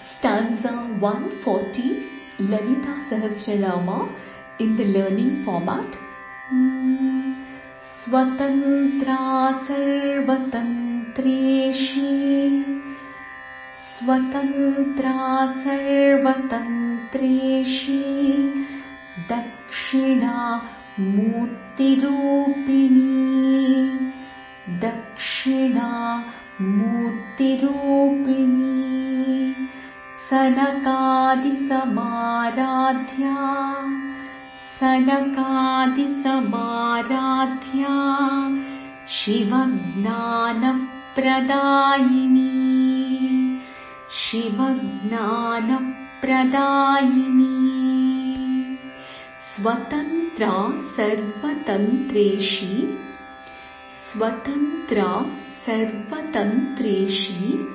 stanza 140 Lalita Sahasranama in the learning format. स्वतन्त्रा सर्वतन्त्रेषि स्वतन्त्रा सर्वतन्त्रेषि दक्षिणा सनकादिसमाराध्या। सनकादिसमाराध्या। शिवज्ञानप्रदायिनी। शिवज्ञानप्रदायिनी। स्वतन्त्रा सर्वतन्त्रेषि। स्वतन्त्रा सर्वतन्त्रेषि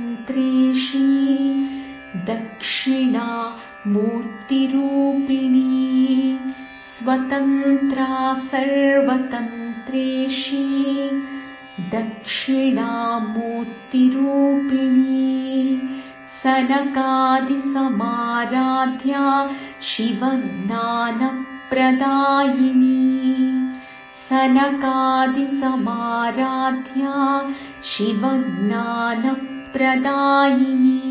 दक्षिणा मूर्तिरूपिणी स्वतन्त्रा सर्वतन्त्रेषि दक्षिणा मूर्तिरूपिणी सनकादिसमाराध्या शिवज्ञानप्रदायिनी सनकादिसमाराध्या शिवज्ञानप्रदायिनी